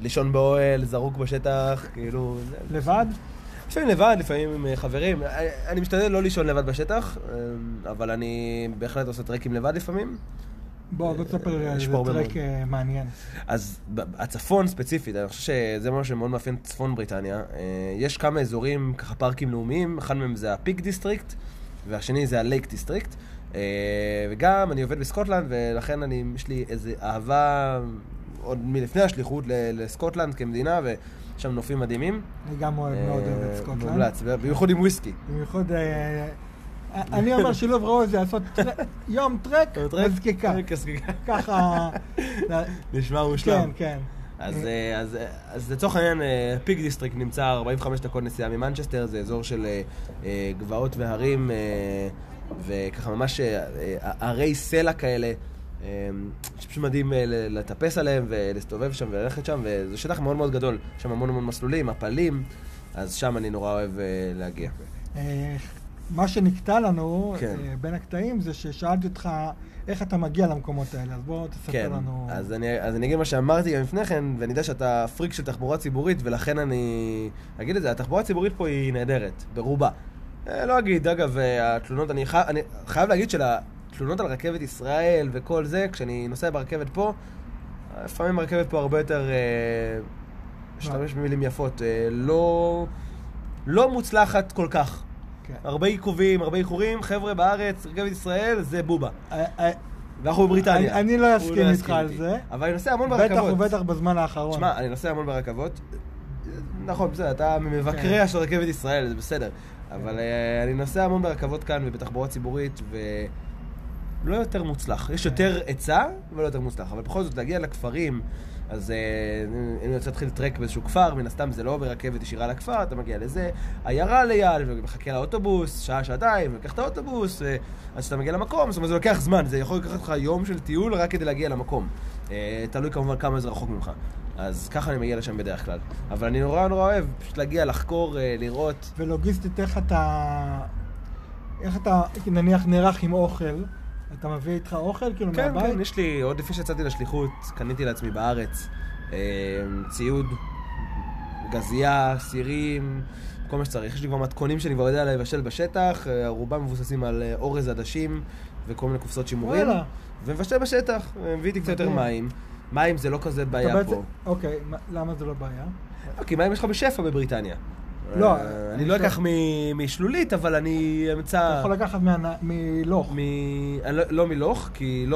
לישון באוהל, זרוק בשטח, כאילו... לבד? לפעמים לבד, לפעמים עם חברים. אני, משתדל לא לישון לבד בשטח, אבל אני בהחלט עושה טרקים לבד לפעמים. בוא, בוא תספר יש הרבה טרק. אה, מעניין. אז הצפון ספציפית, אני חושב שזה משהו שמאוד מאפיין את צפון בריטניה. אה, יש כמה אזורים, ככה פארקים לאומיים, אחד מהם זה הפיק דיסטריקט, והשני זה הלייק דיסטריקט. אה, וגם אני עובד בסקוטלנד, ולכן אני, יש לי איזו אהבה עוד מלפני השליחות לסקוטלנד כמדינה, ושם נופים מדהימים. אני גם מאוד אוהב את סקוטלנד. מומלץ, בייחוד עם וויסקי. במיוחד... אני אומר שילוב ראוי זה לעשות יום טרק במזקקה. ככה... נשמע מושלם. כן, כן. אז, אז, אז לצורך העניין, פיק דיסטריקט נמצא 45 דקות נסיעה ממנצ'סטר, זה אזור של גבעות והרים, וככה ממש הרי סלע כאלה. שפשוט מדהים לטפס עליהם ולהסתובב שם וללכת שם, וזה שטח מאוד מאוד גדול, יש שם המון המון מסלולים, מפלים, אז שם אני נורא אוהב להגיע. מה שנקטע לנו כן. בין הקטעים זה ששאלתי אותך איך אתה מגיע למקומות האלה, אז בוא תספר כן. לנו. אז אני, אז אני אגיד מה שאמרתי גם לפני כן, ואני יודע שאתה פריק של תחבורה ציבורית, ולכן אני אגיד את זה, התחבורה הציבורית פה היא נהדרת, ברובה. לא אגיד, אגב, התלונות, אני, חי, אני חייב להגיד שלתלונות על רכבת ישראל וכל זה, כשאני נוסע ברכבת פה, לפעמים הרכבת פה הרבה יותר, משתמש במילים יפות, לא, לא מוצלחת כל כך. כן. הרבה עיכובים, הרבה איחורים, חבר'ה בארץ, רכבת ישראל, זה בובה. ואנחנו בבריטניה. אני לא אסכים איתך על זה. אבל אני נוסע המון ברכבות. בטח ובטח בזמן האחרון. שמע, אני נוסע המון ברכבות. נכון, בסדר, אתה ממבקריה של רכבת ישראל, זה בסדר. אבל אני נוסע המון ברכבות כאן ובתחבורה ציבורית, ולא יותר מוצלח. יש יותר היצע, ולא יותר מוצלח. אבל בכל זאת, להגיע לכפרים... אז אני רוצה להתחיל טרק באיזשהו כפר, מן הסתם זה לא ברכבת ישירה לכפר, אתה מגיע לזה, עיירה ליד, ומחכה לאוטובוס, שעה, שעתיים, ולקח את האוטובוס, אז כשאתה מגיע למקום, זאת אומרת זה לוקח זמן, זה יכול לקחת לך יום של טיול רק כדי להגיע למקום. תלוי כמובן כמה זה רחוק ממך. אז ככה אני מגיע לשם בדרך כלל. אבל אני נורא נורא אוהב פשוט להגיע, לחקור, לראות. ולוגיסטית, איך אתה... איך אתה, נניח, נערך עם אוכל? אתה מביא איתך אוכל, כאילו, כן, מהבית? כן, כן, יש לי, עוד לפני שיצאתי לשליחות, קניתי לעצמי בארץ ציוד, גזייה, סירים, כל מה שצריך. יש לי כבר מתכונים שאני כבר יודע לבשל בשטח, רובם מבוססים על אורז עדשים וכל מיני קופסות שימורים. וואלה. ומבשל בשטח, מביא איתי קצת יותר מים. מים זה לא כזה בעיה פה. אוקיי, למה זה לא בעיה? כי מים יש לך בשפע בבריטניה. לא. אני לא אקח משלולית, אבל אני אמצא... אתה יכול לקחת מלוך. לא מלוך, כי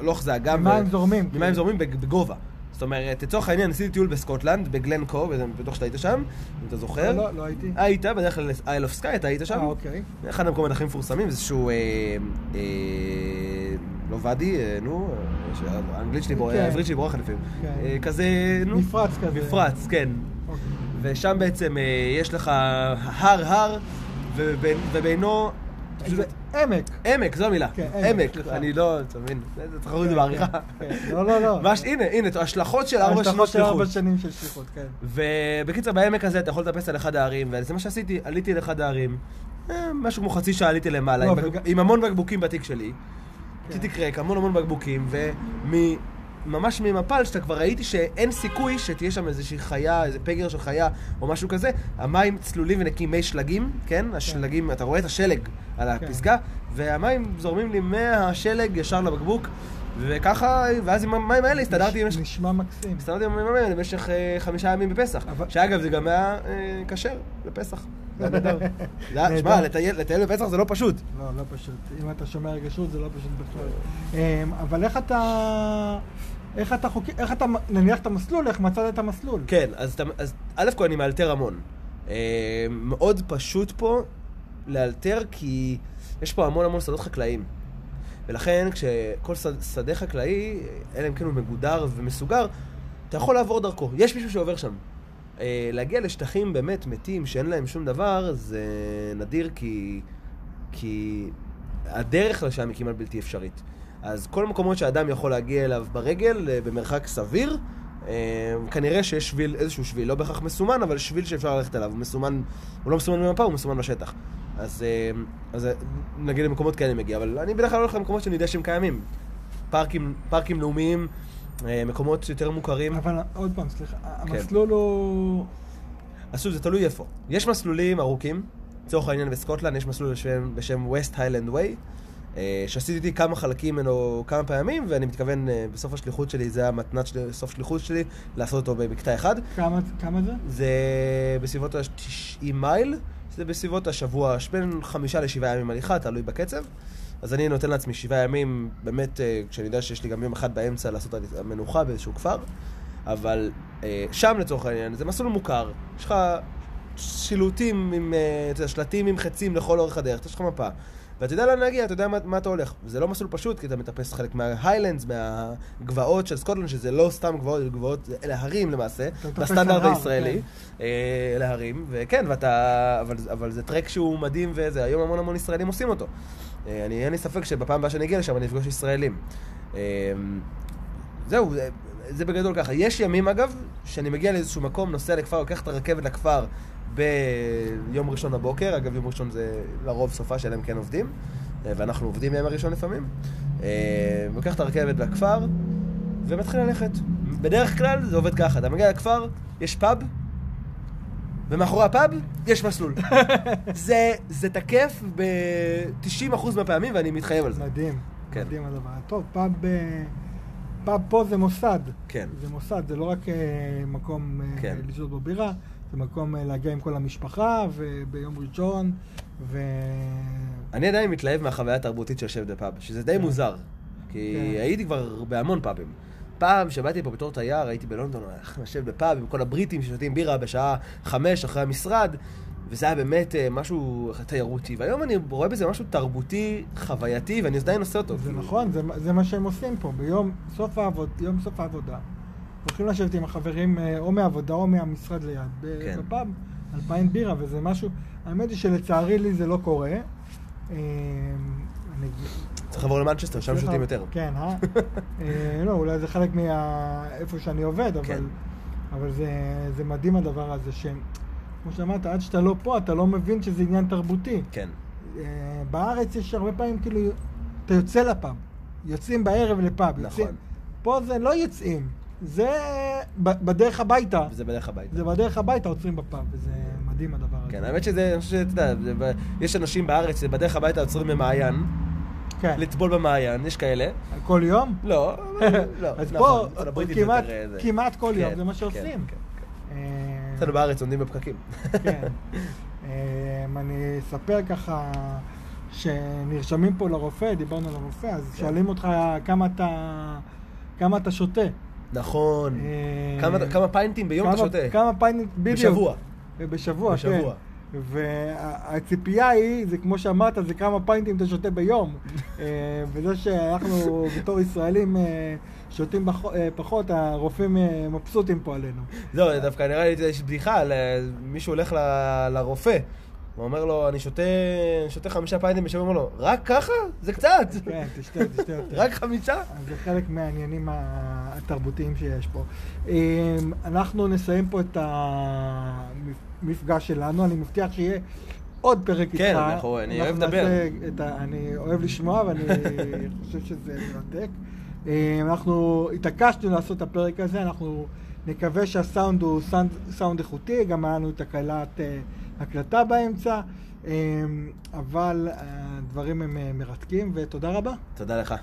לוך זה אגם... ממים זורמים. ממים זורמים בגובה. זאת אומרת, לצורך העניין, עשיתי טיול בסקוטלנד, בגלן קו, בטוח שאתה היית שם, אם אתה זוכר. לא, לא הייתי. היית, בדרך כלל אייל אוף סקאי, אתה היית שם. אה, אוקיי. אחד המקומות הכי מפורסמים, זה איזשהו... לא ואדי, נו, האנגלית שלי, העברית שלי בורחת לפעמים. כזה, נו. מפרץ כזה. מפרץ, כן. ושם בעצם יש לך הר הר, ובינו... עמק. עמק, זו המילה. עמק. אני לא, אתה מבין, זה תחרות בעריכה. לא, לא, לא. הנה, הנה, השלכות של ארבע שנים של שליחות. השלכות של ארבע שנים של שליחות, כן. ובקיצור, בעמק הזה אתה יכול לטפס על אחד הערים, וזה מה שעשיתי, עליתי לאחד הערים, משהו כמו חצי שעה עליתי למעלה, עם המון בקבוקים בתיק שלי. עשיתי קרק, המון המון בקבוקים, וממש ממפל שאתה כבר ראיתי שאין סיכוי שתהיה שם איזושהי חיה, איזה פגר של חיה או משהו כזה, המים צלולים ונקיים מי שלגים, כן? השלגים, אתה רואה את השלג על הפסגה, והמים זורמים לי מהשלג ישר לבקבוק. וככה, ואז עם המים האלה הסתדרתי במשך... נשמע מקסים. הסתדרתי עם המים האלה במשך חמישה ימים בפסח. שאגב, זה גם היה כשר לפסח. שמע, לטייל בפסח זה לא פשוט. לא, לא פשוט. אם אתה שומע רגשות זה לא פשוט בכלל. אבל איך אתה... איך אתה חוקר, איך אתה נניח את המסלול, איך מצאת את המסלול? כן, אז א' כל אני מאלתר המון. מאוד פשוט פה לאלתר כי יש פה המון המון שדות חקלאיים. ולכן כשכל שדה חקלאי, אלא אם כן הוא מגודר ומסוגר, אתה יכול לעבור דרכו. יש מישהו שעובר שם. להגיע לשטחים באמת מתים שאין להם שום דבר, זה נדיר כי, כי הדרך לשם היא כמעט בלתי אפשרית. אז כל המקומות שאדם יכול להגיע אליו ברגל, במרחק סביר, כנראה שיש שביל, איזשהו שביל, לא בהכרח מסומן, אבל שביל שאפשר ללכת אליו. הוא מסומן, הוא לא מסומן במפה, הוא מסומן בשטח. אז, אז נגיד למקומות כאלה מגיע, אבל אני בדרך כלל הולך למקומות שאני יודע שהם קיימים. פארקים, פארקים לאומיים, מקומות יותר מוכרים. אבל עוד פעם, סליחה, כן. המסלול הוא... אז שוב, זה תלוי איפה. יש מסלולים ארוכים, לצורך העניין בסקוטלנד יש מסלול בשם, בשם West Highland Way, שעשיתי איתי כמה חלקים ממנו כמה פעמים, ואני מתכוון בסוף השליחות שלי, זה המתנת של סוף שליחות שלי, לעשות אותו במקטע אחד. כמה, כמה זה? זה בסביבות ה-90 מייל, זה בסביבות השבוע, בין חמישה לשבעה ימים הליכה, תלוי בקצב. אז אני נותן לעצמי שבעה ימים, באמת, אה, כשאני יודע שיש לי גם יום אחד באמצע לעשות מנוחה באיזשהו כפר, אבל אה, שם לצורך העניין, זה מסלול מוכר, יש לך שילוטים עם, אה, אתה יודע, שלטים עם חצים לכל אורך הדרך, יש לך מפה. ואתה יודע לאן להגיע, אתה יודע מה, מה אתה הולך. וזה לא מסלול פשוט, כי אתה מטפס חלק מההיילנדס, מהגבעות של סקוטלנד, שזה לא סתם גבעות, גבעות, אלה הרים למעשה, בסטנדרט הישראלי. כן. אה, אלה הרים, וכן, ואתה, אבל, אבל זה טרק שהוא מדהים, וזה, היום המון המון ישראלים עושים אותו. אה, אני, אין לי ספק שבפעם הבאה שאני אגיע לשם אני אפגוש ישראלים. אה, זהו, זה, זה בגדול ככה. יש ימים, אגב, שאני מגיע לאיזשהו מקום, נוסע לכפר, לוקח את הרכבת לכפר, ביום ראשון בבוקר, אגב יום ראשון זה לרוב סופה שלהם כן עובדים, אה, ואנחנו עובדים ביום הראשון לפעמים. אה, לוקח את הרכבת לכפר ומתחיל ללכת. בדרך כלל זה עובד ככה, אתה מגיע לכפר, יש פאב, ומאחורי הפאב יש מסלול. זה, זה תקף ב-90% מהפעמים ואני מתחייב על זה. מדהים, כן. מדהים הדבר. טוב, פאב, אה, פאב פה זה מוסד. כן. זה מוסד, זה לא רק מקום כן. לשתות בו בירה. זה מקום אה, להגיע עם כל המשפחה, וביום ראשון, ו... אני עדיין מתלהב מהחוויה התרבותית של לשבת בפאב, שזה די כן. מוזר. כי כן. הייתי כבר בהמון פאבים. פעם שבאתי פה בתור תייר, הייתי בלונדון, הלכנו לשבת בפאב עם כל הבריטים ששותים בירה בשעה חמש אחרי המשרד, וזה היה באמת אה, משהו תיירותי. והיום אני רואה בזה משהו תרבותי, חווייתי, ואני עדיין עושה אותו. זה נכון, זה, זה מה שהם עושים פה. ביום סוף, העבוד, יום סוף העבודה, הולכים לשבת עם החברים אה, או מהעבודה או מהמשרד ליד, כן. בפאב, אלפיים בירה, וזה משהו, האמת היא שלצערי לי זה לא קורה. אה, צריך לעבור למנצ'סטר, שם שותים יותר. כן, אה? אה? לא, אולי זה חלק מאיפה שאני עובד, אבל, כן. אבל זה, זה מדהים הדבר הזה, שכמו שאמרת, עד שאתה לא פה, אתה לא מבין שזה עניין תרבותי. כן. בארץ יש הרבה פעמים, כאילו, אתה יוצא לפאב, יוצאים בערב לפאב. נכון. יוצאים, פה זה לא יוצאים. זה בדרך הביתה. זה בדרך הביתה. זה בדרך הביתה עוצרים בפאב, וזה מדהים הדבר הזה. כן, האמת שזה, אני חושב שאתה יודע, יש אנשים בארץ שבדרך הביתה עוצרים במעיין. כן. לטבול במעיין, יש כאלה. כל יום? לא, לא. אז פה, כמעט, כמעט כל יום, כן, זה מה כן, שעושים. אה, אצלנו בארץ עומדים בפקקים. כן. אה, אני אספר ככה, שנרשמים פה לרופא, דיברנו על הרופא, אז שואלים אותך כמה אתה שותה. נכון. אה, כמה פיינטים ביום אתה שותה? כמה פיינטים, בדיוק. בשבוע. בשבוע, כן. והציפייה היא, זה כמו שאמרת, זה כמה פיינטים אתה שותה ביום. אה, וזה שאנחנו בתור ישראלים אה, שותים פחות, הרופאים מבסוטים פה עלינו. לא, דווקא נראה לי יש בדיחה, מישהו הולך לרופא. הוא אומר לו, אני שותה, שותה חמישה פיינטים בשבוע, הוא אומר לו, רק ככה? זה קצת. כן, תשתה, תשתה יותר. רק חמישה? אז זה חלק מהעניינים התרבותיים שיש פה. אמ, אנחנו נסיים פה את המפגש שלנו, אני מבטיח שיהיה עוד פרק איתך. כן, אנחנו, אני אוהב לדבר. אני אוהב לשמוע ואני חושב שזה מרתק. אמ, אנחנו התעקשנו לעשות את הפרק הזה, אנחנו נקווה שהסאונד הוא סאונד, סאונד איכותי, גם היה לנו תקלת... הקלטה באמצע, אמ, אבל הדברים הם אה, מרתקים, ותודה רבה. תודה לך.